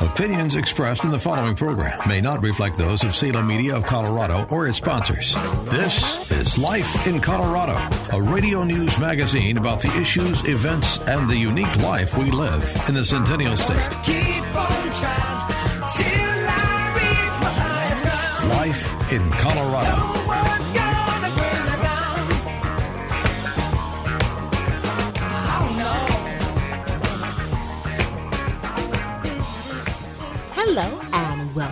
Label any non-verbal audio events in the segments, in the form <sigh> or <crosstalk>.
Opinions expressed in the following program may not reflect those of Salem Media of Colorado or its sponsors. This is Life in Colorado, a radio news magazine about the issues, events, and the unique life we live in the Centennial State. Life in Colorado.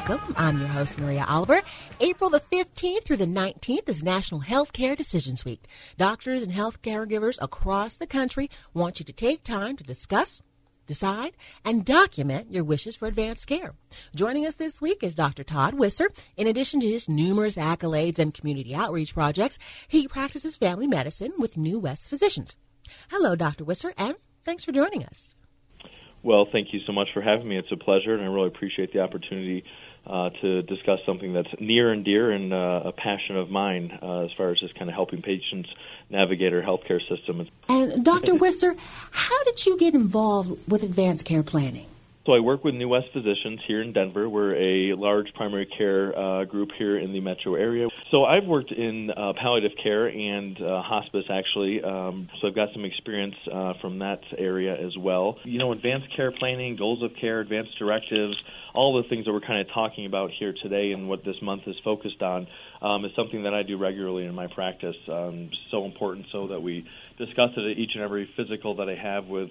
Welcome. I'm your host, Maria Oliver. April the 15th through the 19th is National Healthcare Decisions Week. Doctors and health caregivers across the country want you to take time to discuss, decide, and document your wishes for advanced care. Joining us this week is Dr. Todd Wisser. In addition to his numerous accolades and community outreach projects, he practices family medicine with New West Physicians. Hello, Dr. Wisser, and thanks for joining us. Well, thank you so much for having me. It's a pleasure, and I really appreciate the opportunity uh, to discuss something that's near and dear and uh, a passion of mine uh, as far as just kind of helping patients navigate our healthcare system. And Dr. Wisser, how did you get involved with advanced care planning? So I work with New West Physicians here in Denver. We're a large primary care uh, group here in the metro area. So I've worked in uh, palliative care and uh, hospice actually. Um, so I've got some experience uh, from that area as well. You know, advanced care planning, goals of care, advanced directives, all the things that we're kind of talking about here today and what this month is focused on um, is something that I do regularly in my practice. Um, so important so that we discuss it at each and every physical that I have with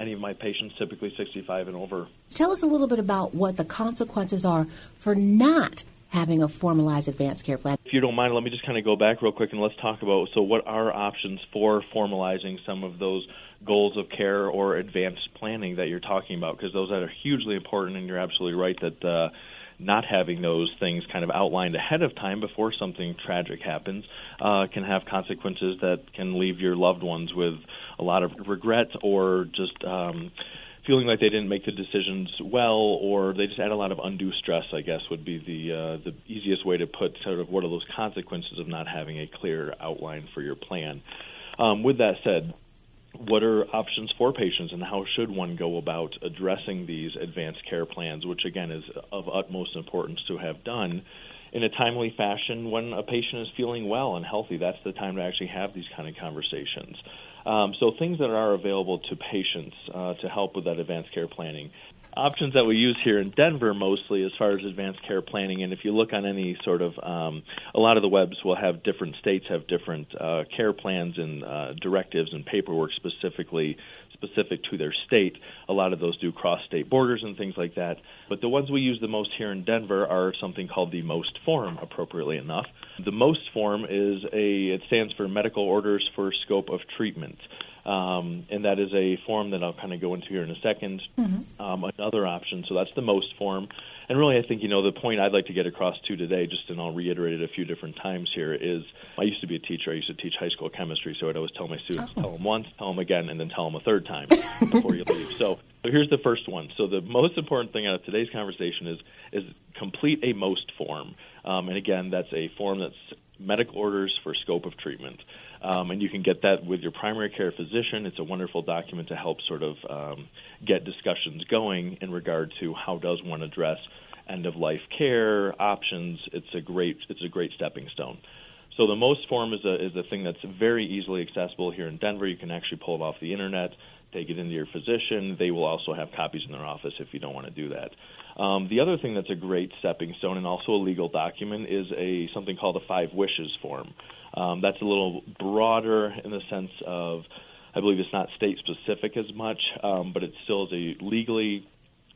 any of my patients, typically 65 and over. Tell us a little bit about what the consequences are for not having a formalized advanced care plan. If you don't mind, let me just kind of go back real quick and let's talk about so what are options for formalizing some of those goals of care or advanced planning that you're talking about because those are hugely important and you're absolutely right that uh, not having those things kind of outlined ahead of time before something tragic happens uh, can have consequences that can leave your loved ones with a lot of regret or just um, feeling like they didn't make the decisions well, or they just add a lot of undue stress. I guess would be the uh, the easiest way to put sort of what are those consequences of not having a clear outline for your plan. Um, with that said, what are options for patients and how should one go about addressing these advanced care plans, which again is of utmost importance to have done in a timely fashion when a patient is feeling well and healthy. That's the time to actually have these kind of conversations. Um, so things that are available to patients uh, to help with that advanced care planning. Options that we use here in Denver mostly as far as advanced care planning, and if you look on any sort of, um, a lot of the webs will have different states have different uh, care plans and uh, directives and paperwork specifically specific to their state. A lot of those do cross state borders and things like that. But the ones we use the most here in Denver are something called the MOST form, appropriately enough. The MOST form is a, it stands for Medical Orders for Scope of Treatment. Um, and that is a form that I'll kind of go into here in a 2nd mm-hmm. um, another option, so that's the most form. And really, I think you know the point I'd like to get across to today, just and I'll reiterate it a few different times here, is I used to be a teacher. I used to teach high school chemistry, so I'd always tell my students, oh. tell them once, tell them again, and then tell them a third time before you leave. So, so here's the first one. So the most important thing out of today's conversation is is complete a most form, um, and again, that's a form that's medical orders for scope of treatment. Um, and you can get that with your primary care physician. It's a wonderful document to help sort of um, get discussions going in regard to how does one address end of life care options. It's a great it's a great stepping stone. So the most form is a is a thing that's very easily accessible here in Denver. You can actually pull it off the internet, take it into your physician. They will also have copies in their office if you don't want to do that. Um, the other thing that's a great stepping stone and also a legal document is a something called a five wishes form. Um, that's a little broader in the sense of, I believe it's not state specific as much, um, but it still is a legally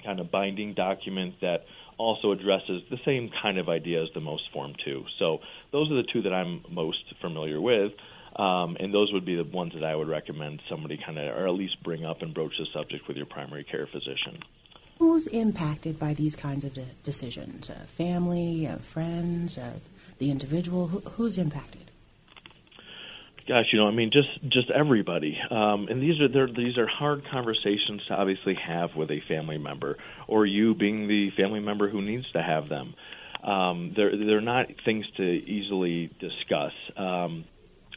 kind of binding document that also addresses the same kind of idea as the most form two. So those are the two that I'm most familiar with. Um, and those would be the ones that I would recommend somebody kind of, or at least bring up and broach the subject with your primary care physician. Who's impacted by these kinds of de- decisions? Uh, family, uh, friends, uh, the individual? Who, who's impacted? Gosh, you know, I mean, just just everybody. Um, and these are these are hard conversations to obviously have with a family member, or you being the family member who needs to have them. Um, they're they're not things to easily discuss. Um,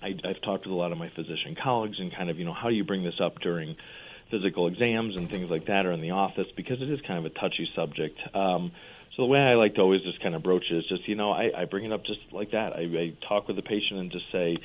I, I've talked with a lot of my physician colleagues and kind of you know how do you bring this up during physical exams and things like that are in the office because it is kind of a touchy subject. Um, so the way I like to always just kind of broach it is just you know I, I bring it up just like that. I, I talk with the patient and just say,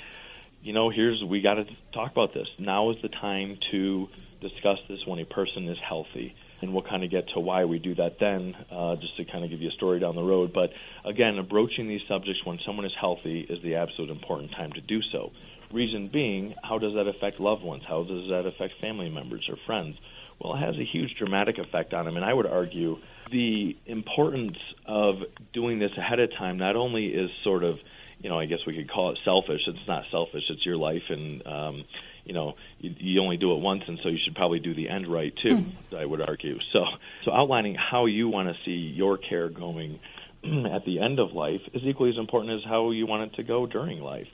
you know, here's we got to talk about this. Now is the time to discuss this when a person is healthy and we'll kind of get to why we do that then, uh, just to kind of give you a story down the road. But again, broaching these subjects when someone is healthy is the absolute important time to do so. Reason being, how does that affect loved ones? How does that affect family members or friends? Well, it has a huge dramatic effect on them, and I would argue the importance of doing this ahead of time not only is sort of you know, I guess we could call it selfish. It's not selfish. It's your life, and um, you know, you, you only do it once, and so you should probably do the end right too. Mm-hmm. I would argue. So, so outlining how you want to see your care going <clears throat> at the end of life is equally as important as how you want it to go during life.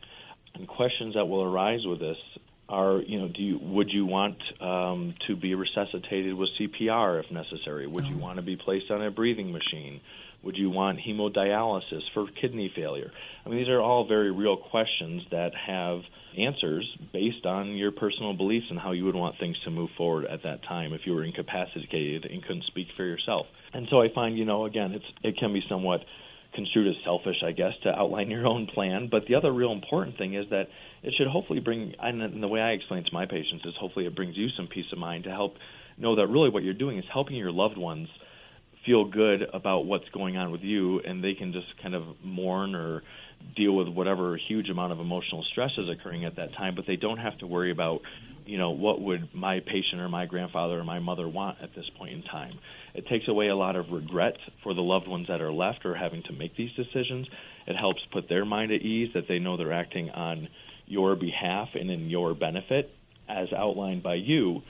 And questions that will arise with this are, you know, do you would you want um, to be resuscitated with CPR if necessary? Would you oh. want to be placed on a breathing machine? Would you want hemodialysis for kidney failure? I mean, these are all very real questions that have answers based on your personal beliefs and how you would want things to move forward at that time if you were incapacitated and couldn't speak for yourself. And so I find, you know, again, it's it can be somewhat construed as selfish, I guess, to outline your own plan. But the other real important thing is that it should hopefully bring, and the way I explain to my patients is hopefully it brings you some peace of mind to help know that really what you're doing is helping your loved ones feel good about what's going on with you, and they can just kind of mourn or deal with whatever huge amount of emotional stress is occurring at that time, but they don't have to worry about, you know, what would my patient or my grandfather or my mother want at this point in time. It takes away a lot of regret for the loved ones that are left or having to make these decisions. It helps put their mind at ease that they know they're acting on your behalf and in your benefit as outlined by you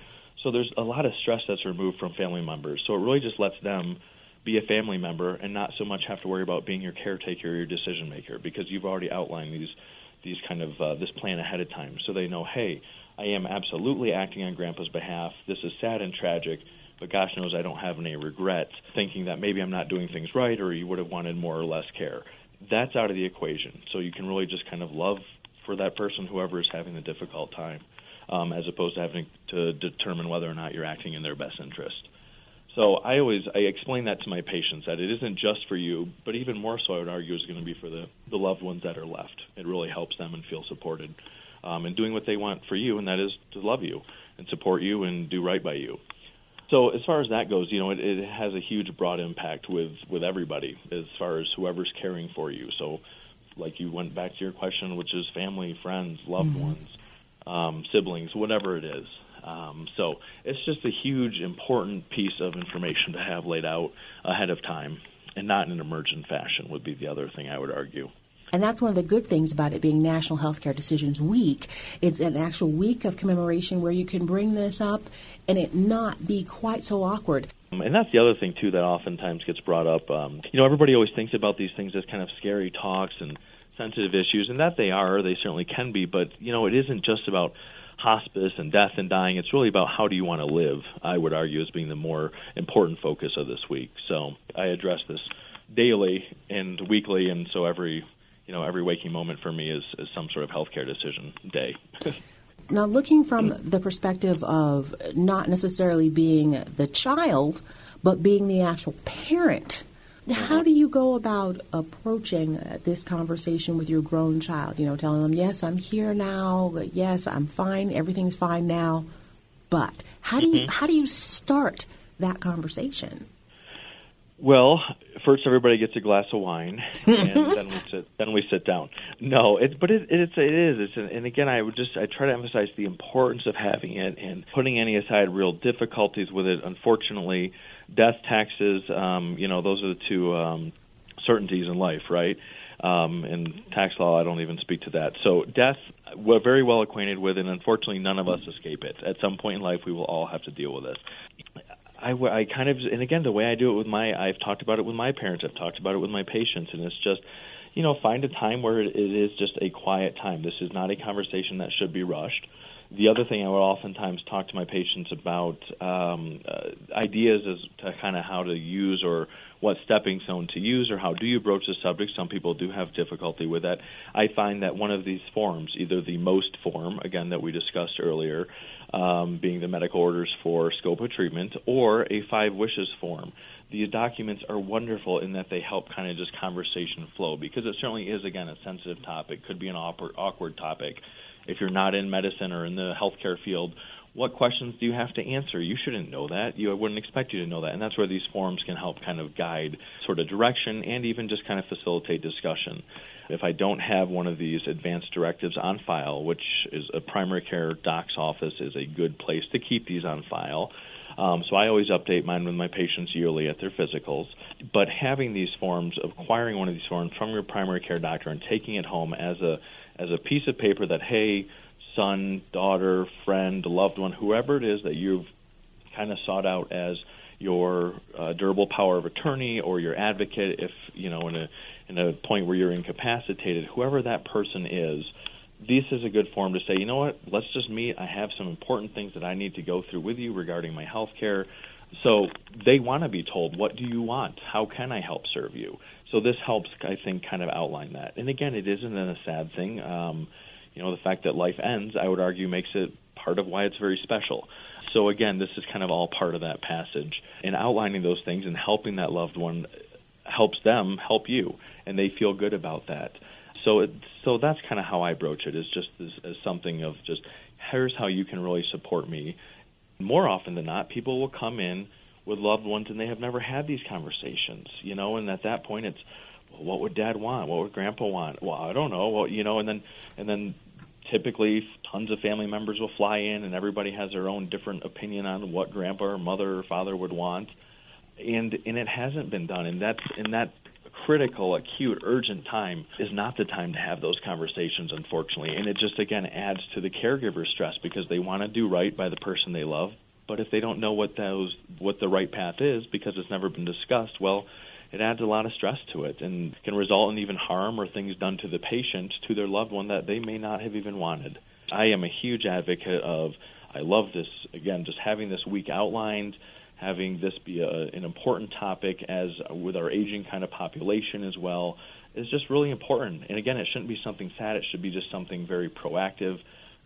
so there's a lot of stress that's removed from family members. So it really just lets them be a family member and not so much have to worry about being your caretaker or your decision maker because you've already outlined these these kind of uh, this plan ahead of time. So they know, hey, I am absolutely acting on Grandpa's behalf. This is sad and tragic, but gosh knows I don't have any regrets thinking that maybe I'm not doing things right or you would have wanted more or less care. That's out of the equation. So you can really just kind of love for that person, whoever is having the difficult time um, as opposed to having to determine whether or not you're acting in their best interest. So I always I explain that to my patients that it isn't just for you, but even more so I would argue is going to be for the, the loved ones that are left. It really helps them and feel supported um, and doing what they want for you, and that is to love you and support you and do right by you. So as far as that goes, you know, it, it has a huge broad impact with with everybody as far as whoever's caring for you. So, like you went back to your question, which is family, friends, loved mm-hmm. ones um, siblings, whatever it is. Um, so it's just a huge, important piece of information to have laid out ahead of time, and not in an emergent fashion. Would be the other thing I would argue. And that's one of the good things about it being National Healthcare Decisions Week. It's an actual week of commemoration where you can bring this up and it not be quite so awkward. Um, and that's the other thing too that oftentimes gets brought up. Um, you know, everybody always thinks about these things as kind of scary talks and sensitive issues, and that they are, they certainly can be. But you know, it isn't just about hospice and death and dying. It's really about how do you want to live. I would argue as being the more important focus of this week. So I address this daily and weekly, and so every you know every waking moment for me is, is some sort of healthcare decision day. <laughs> now, looking from the perspective of not necessarily being the child, but being the actual parent how do you go about approaching uh, this conversation with your grown child? You know, telling them, yes, I'm here now, yes, I'm fine, everything's fine now. But how do you mm-hmm. how do you start that conversation? Well, first everybody gets a glass of wine, <laughs> and then we sit then we sit down. No, it's but it, it's it is it's and again I would just I try to emphasize the importance of having it and putting any aside real difficulties with it. Unfortunately, death, taxes, um, you know, those are the two um, certainties in life, right? Um, in tax law, I don't even speak to that. So death, we're very well acquainted with, and unfortunately, none of us escape it. At some point in life, we will all have to deal with this. I, I kind of, and again, the way I do it with my, I've talked about it with my parents, I've talked about it with my patients, and it's just, you know, find a time where it is just a quiet time. This is not a conversation that should be rushed the other thing I would oftentimes talk to my patients about um, uh, ideas as to kind of how to use or what stepping stone to use or how do you broach the subject. Some people do have difficulty with that. I find that one of these forms, either the most form, again, that we discussed earlier, um, being the medical orders for scope of treatment, or a five wishes form. These documents are wonderful in that they help kind of just conversation flow because it certainly is, again, a sensitive topic, could be an awkward, awkward topic if you're not in medicine or in the healthcare field, what questions do you have to answer? You shouldn't know that. You I wouldn't expect you to know that. And that's where these forums can help kind of guide sort of direction and even just kind of facilitate discussion. If I don't have one of these advanced directives on file, which is a primary care doc's office is a good place to keep these on file. Um, so I always update mine with my patients yearly at their physicals. But having these forms, acquiring one of these forms from your primary care doctor and taking it home as a as a piece of paper that, hey, son, daughter, friend, loved one, whoever it is that you've kind of sought out as your uh, durable power of attorney or your advocate, if you know in a in a point where you're incapacitated, whoever that person is, this is a good form to say, you know what, let's just meet. I have some important things that I need to go through with you regarding my health care. So they want to be told, what do you want? How can I help serve you? So this helps, I think, kind of outline that. And again, it isn't a sad thing. Um, you know, the fact that life ends, I would argue, makes it part of why it's very special. So again, this is kind of all part of that passage. And outlining those things and helping that loved one helps them help you, and they feel good about that. So, it, so that's kind of how I broach it. Is just as, as something of just here's how you can really support me. More often than not, people will come in with loved ones and they have never had these conversations, you know, and at that point it's well, what would dad want? What would grandpa want? Well, I don't know. Well, you know, and then and then typically tons of family members will fly in and everybody has their own different opinion on what grandpa or mother or father would want. And and it hasn't been done and that's and that critical, acute, urgent time is not the time to have those conversations, unfortunately. And it just, again, adds to the caregiver's stress because they want to do right by the person they love, but if they don't know what those what the right path is because it's never been discussed, well, it adds a lot of stress to it and can result in even harm or things done to the patient to their loved one that they may not have even wanted. I am a huge advocate of I love this again just having this week outlined, having this be a, an important topic as with our aging kind of population as well is just really important. And again, it shouldn't be something sad. It should be just something very proactive.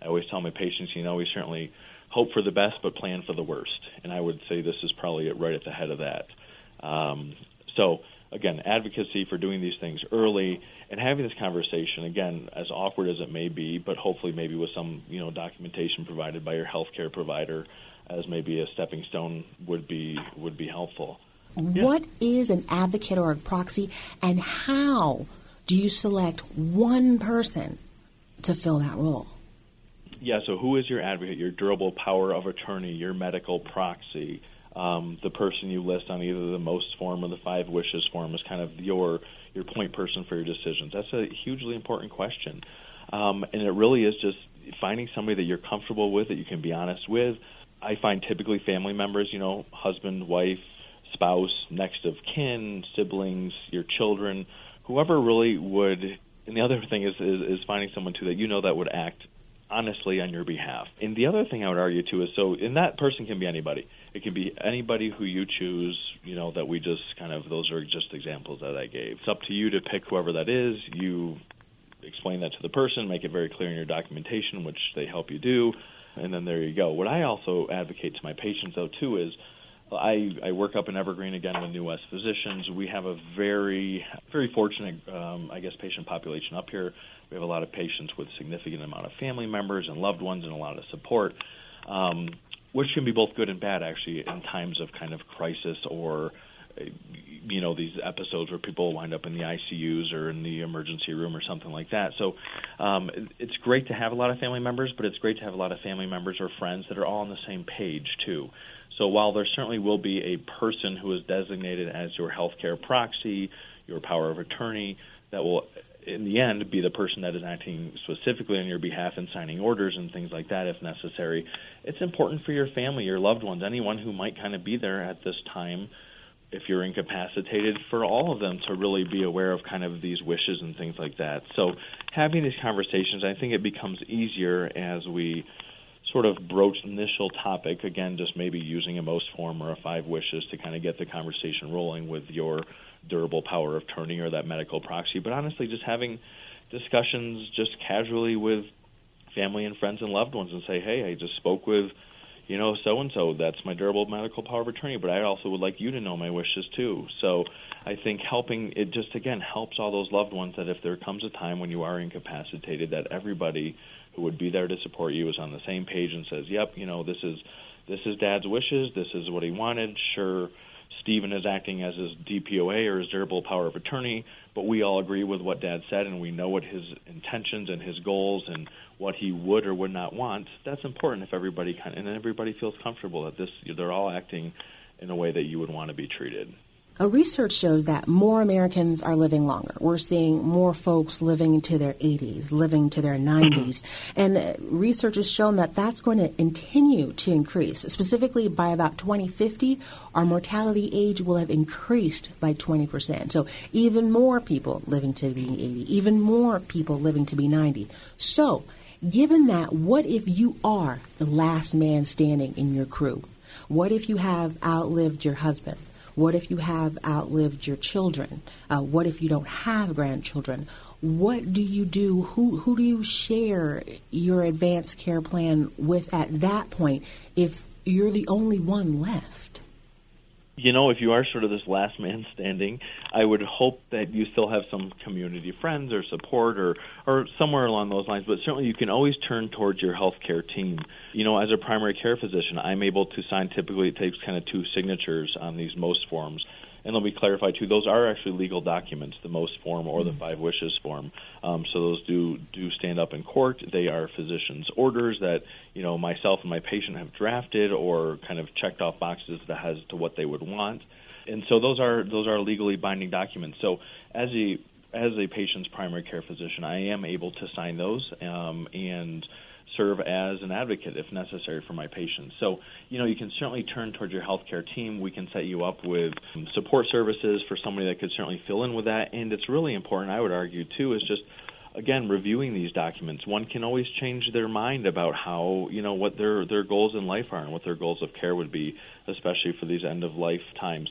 I always tell my patients, you know, we certainly hope for the best but plan for the worst. And I would say this is probably right at the head of that. Um, so again, advocacy for doing these things early and having this conversation again, as awkward as it may be, but hopefully maybe with some you know documentation provided by your healthcare provider as maybe a stepping stone would be would be helpful. What yeah. is an advocate or a proxy, and how do you select one person to fill that role? Yeah, so who is your advocate, your durable power of attorney, your medical proxy? Um, the person you list on either the most form or the five wishes form is kind of your your point person for your decisions. That's a hugely important question, um, and it really is just finding somebody that you're comfortable with, that you can be honest with. I find typically family members, you know, husband, wife, spouse, next of kin, siblings, your children, whoever really would. And the other thing is, is is finding someone too that you know that would act honestly on your behalf. And the other thing I would argue too is so, and that person can be anybody. It can be anybody who you choose. You know that we just kind of those are just examples that I gave. It's up to you to pick whoever that is. You explain that to the person, make it very clear in your documentation, which they help you do, and then there you go. What I also advocate to my patients though too is. I, I work up in Evergreen again with New West Physicians. We have a very, very fortunate, um, I guess, patient population up here we have a lot of patients with significant amount of family members and loved ones and a lot of support, um, which can be both good and bad actually in times of kind of crisis or you know these episodes where people wind up in the ICUs or in the emergency room or something like that. So um, it's great to have a lot of family members, but it's great to have a lot of family members or friends that are all on the same page too. So while there certainly will be a person who is designated as your healthcare proxy, your power of attorney, that will in the end, be the person that is acting specifically on your behalf and signing orders and things like that if necessary. It's important for your family, your loved ones, anyone who might kind of be there at this time if you're incapacitated, for all of them to really be aware of kind of these wishes and things like that. So, having these conversations, I think it becomes easier as we sort of broach initial topic. Again, just maybe using a most form or a five wishes to kind of get the conversation rolling with your durable power of attorney or that medical proxy. But honestly, just having discussions just casually with family and friends and loved ones and say, hey, I just spoke with you know, so and so, that's my durable medical power of attorney, but I also would like you to know my wishes too. So I think helping it just again helps all those loved ones that if there comes a time when you are incapacitated, that everybody who would be there to support you is on the same page and says, "Yep, you know, this is this is Dad's wishes. This is what he wanted. Sure, Stephen is acting as his DPOA or his durable power of attorney, but we all agree with what Dad said, and we know what his intentions and his goals and what he would or would not want. That's important if everybody kind and everybody feels comfortable that this they're all acting in a way that you would want to be treated. A research shows that more Americans are living longer. We're seeing more folks living to their 80s, living to their 90s. and uh, research has shown that that's going to continue to increase. Specifically, by about 2050, our mortality age will have increased by 20%. So, even more people living to be 80, even more people living to be 90. So, given that, what if you are the last man standing in your crew? What if you have outlived your husband? What if you have outlived your children? Uh, what if you don't have grandchildren? What do you do? Who who do you share your advanced care plan with at that point if you're the only one left? You know, if you are sort of this last man <laughs> standing, I would hope that you still have some community friends or support or or somewhere along those lines. But certainly, you can always turn towards your healthcare team. You know, as a primary care physician, I'm able to sign. Typically, it takes kind of two signatures on these most forms and let me clarify too; those are actually legal documents, the most form or the five wishes form. Um, so those do do stand up in court. They are physician's orders that you know myself and my patient have drafted or kind of checked off boxes that has to what they would want. And so those are those are legally binding documents. So as a as a patient's primary care physician, I am able to sign those um, and serve as an advocate if necessary for my patients. So, you know, you can certainly turn towards your healthcare team. We can set you up with support services for somebody that could certainly fill in with that. And it's really important, I would argue, too, is just again reviewing these documents one can always change their mind about how you know what their their goals in life are and what their goals of care would be especially for these end of life times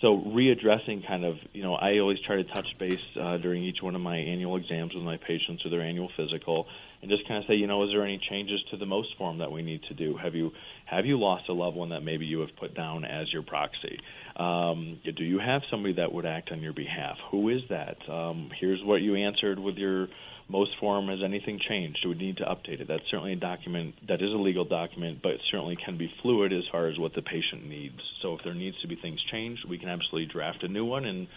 so readdressing kind of you know i always try to touch base uh, during each one of my annual exams with my patients or their annual physical and just kind of say you know is there any changes to the most form that we need to do have you have you lost a loved one that maybe you have put down as your proxy um, do you have somebody that would act on your behalf who is that um, here's what you answered with your most form has anything changed? Do we need to update it? That's certainly a document that is a legal document, but certainly can be fluid as far as what the patient needs. So if there needs to be things changed, we can absolutely draft a new one and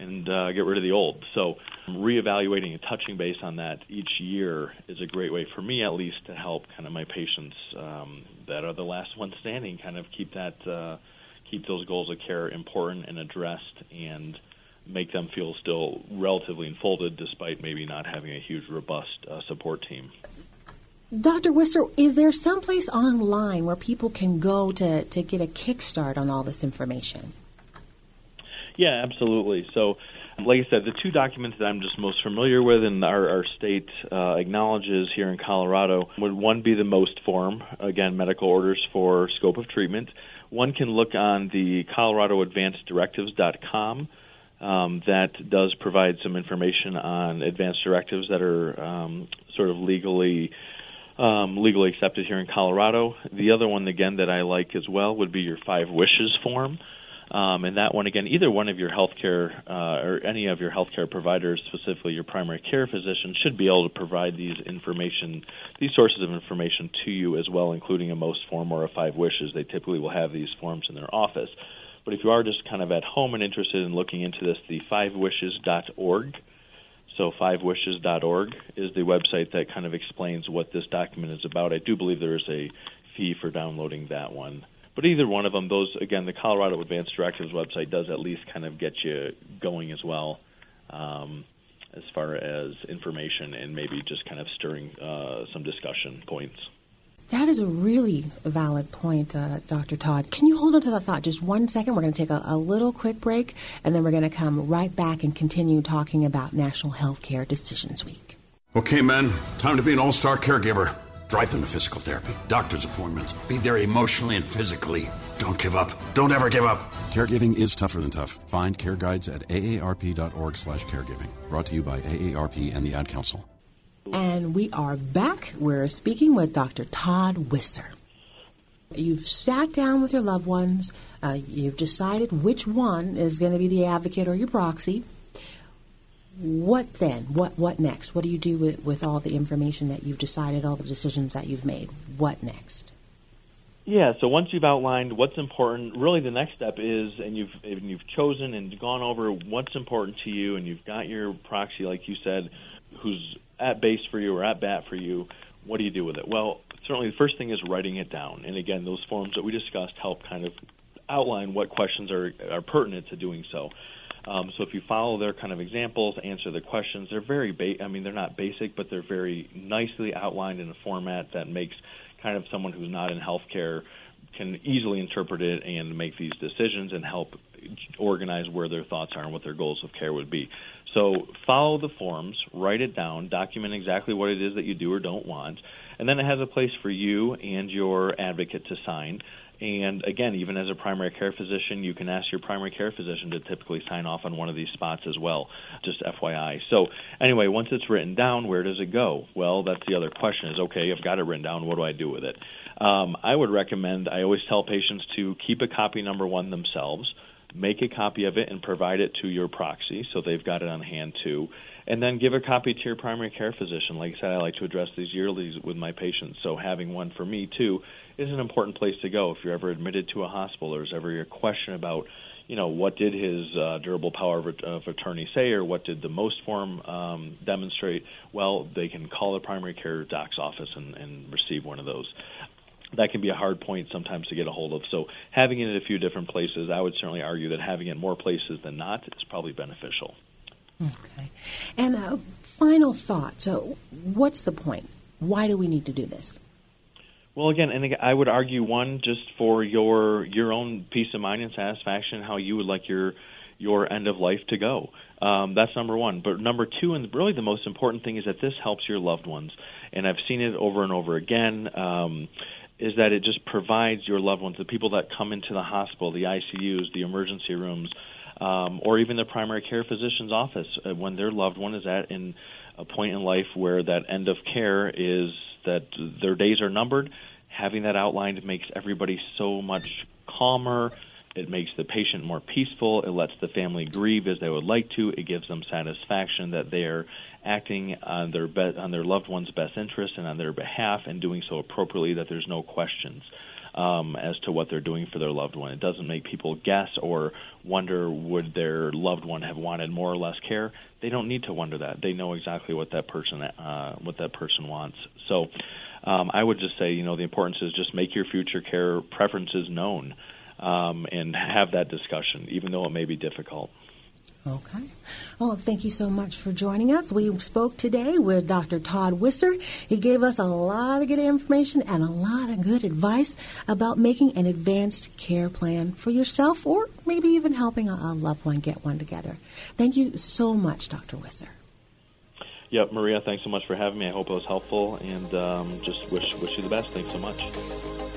and uh, get rid of the old. So reevaluating and touching base on that each year is a great way for me, at least, to help kind of my patients um, that are the last ones standing, kind of keep that uh, keep those goals of care important and addressed and make them feel still relatively enfolded despite maybe not having a huge, robust uh, support team. Dr. Wisser, is there someplace online where people can go to, to get a kickstart on all this information? Yeah, absolutely. So, like I said, the two documents that I'm just most familiar with and our, our state uh, acknowledges here in Colorado would one be the most form, again, medical orders for scope of treatment. One can look on the ColoradoAdvancedDirectives.com um, that does provide some information on advanced directives that are um, sort of legally um, legally accepted here in Colorado. The other one, again, that I like as well would be your five wishes form. Um, and that one, again, either one of your healthcare uh, or any of your healthcare providers, specifically your primary care physician, should be able to provide these information, these sources of information to you as well, including a most form or a five wishes. They typically will have these forms in their office. But if you are just kind of at home and interested in looking into this, the fivewishes.org. So fivewishes.org is the website that kind of explains what this document is about. I do believe there is a fee for downloading that one. But either one of them, those again, the Colorado Advanced Directives website does at least kind of get you going as well. Um, as far as information and maybe just kind of stirring uh, some discussion points. That is a really valid point, uh, Dr. Todd. Can you hold on to that thought just one second? We're going to take a, a little quick break, and then we're going to come right back and continue talking about National Healthcare Decisions Week. Okay, men, time to be an all star caregiver. Drive them to physical therapy, doctor's appointments, be there emotionally and physically. Don't give up. Don't ever give up. Caregiving is tougher than tough. Find care guides at aarp.org slash caregiving. Brought to you by AARP and the Ad Council. And we are back. We're speaking with Dr. Todd Wisser. You've sat down with your loved ones. Uh, you've decided which one is going to be the advocate or your proxy. What then? What what next? What do you do with, with all the information that you've decided, all the decisions that you've made? What next? Yeah, so once you've outlined what's important, really the next step is, and you've and you've chosen and gone over what's important to you, and you've got your proxy, like you said, who's at base for you or at bat for you. What do you do with it? Well, certainly the first thing is writing it down, and again, those forms that we discussed help kind of outline what questions are are pertinent to doing so. Um, so if you follow their kind of examples, answer the questions, they're very ba- I mean, they're not basic, but they're very nicely outlined in a format that makes kind of someone who's not in healthcare can easily interpret it and make these decisions and help organize where their thoughts are and what their goals of care would be. So follow the forms, write it down, document exactly what it is that you do or don't want, and then it has a place for you and your advocate to sign. And again, even as a primary care physician, you can ask your primary care physician to typically sign off on one of these spots as well, just FYI. So, anyway, once it's written down, where does it go? Well, that's the other question is okay, I've got it written down, what do I do with it? Um, I would recommend, I always tell patients to keep a copy number one themselves, make a copy of it, and provide it to your proxy so they've got it on hand too and then give a copy to your primary care physician. Like I said, I like to address these yearly with my patients, so having one for me too is an important place to go if you're ever admitted to a hospital or there's ever a question about you know what did his uh, durable power of, of, attorney say or what did the most form um, demonstrate well they can call the primary care doc's office and, and receive one of those. That can be a hard point sometimes to get a hold of. So having it in a few different places i would certainly argue that having it more places than not is probably beneficial. Okay. And uh, final thought. So what's the point? Why do we need to do this well, again, and I would argue one just for your your own peace of mind and satisfaction, how you would like your your end of life to go. Um, that's number one. But number two, and really the most important thing, is that this helps your loved ones. And I've seen it over and over again. Um, is that it just provides your loved ones, the people that come into the hospital, the ICUs, the emergency rooms, um, or even the primary care physician's office, uh, when their loved one is at in a point in life where that end of care is that their days are numbered. Having that outlined makes everybody so much calmer. It makes the patient more peaceful. It lets the family grieve as they would like to. It gives them satisfaction that they are acting on their be- on their loved one's best interest and on their behalf, and doing so appropriately. That there's no questions um, as to what they're doing for their loved one. It doesn't make people guess or wonder would their loved one have wanted more or less care. They don't need to wonder that. They know exactly what that person uh, what that person wants. So um, I would just say, you know, the importance is just make your future care preferences known um, and have that discussion, even though it may be difficult. Okay. Well, thank you so much for joining us. We spoke today with Dr. Todd Wisser. He gave us a lot of good information and a lot of good advice about making an advanced care plan for yourself or maybe even helping a, loved one get one together. Thank you so much, Dr. Wisser. Yep, Maria, thanks so much for having me. I hope it was helpful and um, just wish, wish you the best. Thanks so much.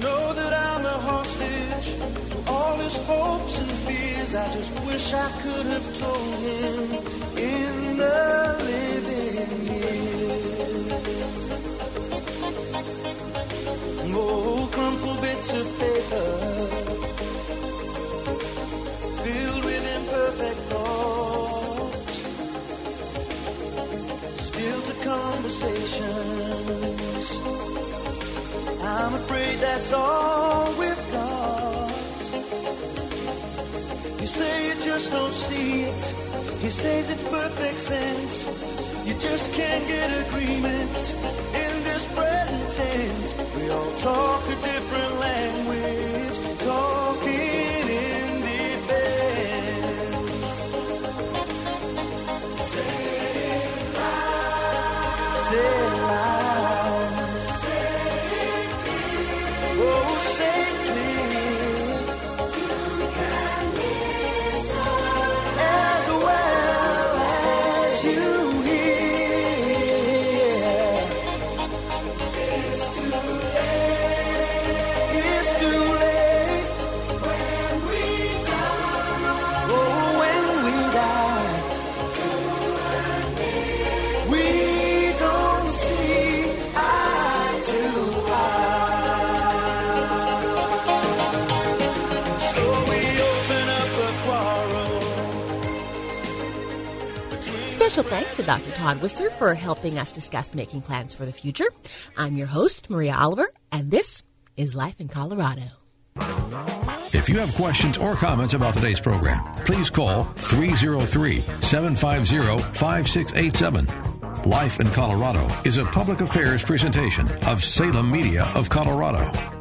Know that I'm a hostage to all his hopes and fears. I just wish I could have told him in the living years. Oh, crumpled bits of paper filled with imperfect thoughts, still to emotions. I'm afraid that's all we've got. You say you just don't see it. He says it's perfect sense. You just can't get agreement in this present tense. We all talk a different Dr. Todd Wisser for helping us discuss making plans for the future. I'm your host, Maria Oliver, and this is Life in Colorado. If you have questions or comments about today's program, please call 303 750 5687. Life in Colorado is a public affairs presentation of Salem Media of Colorado.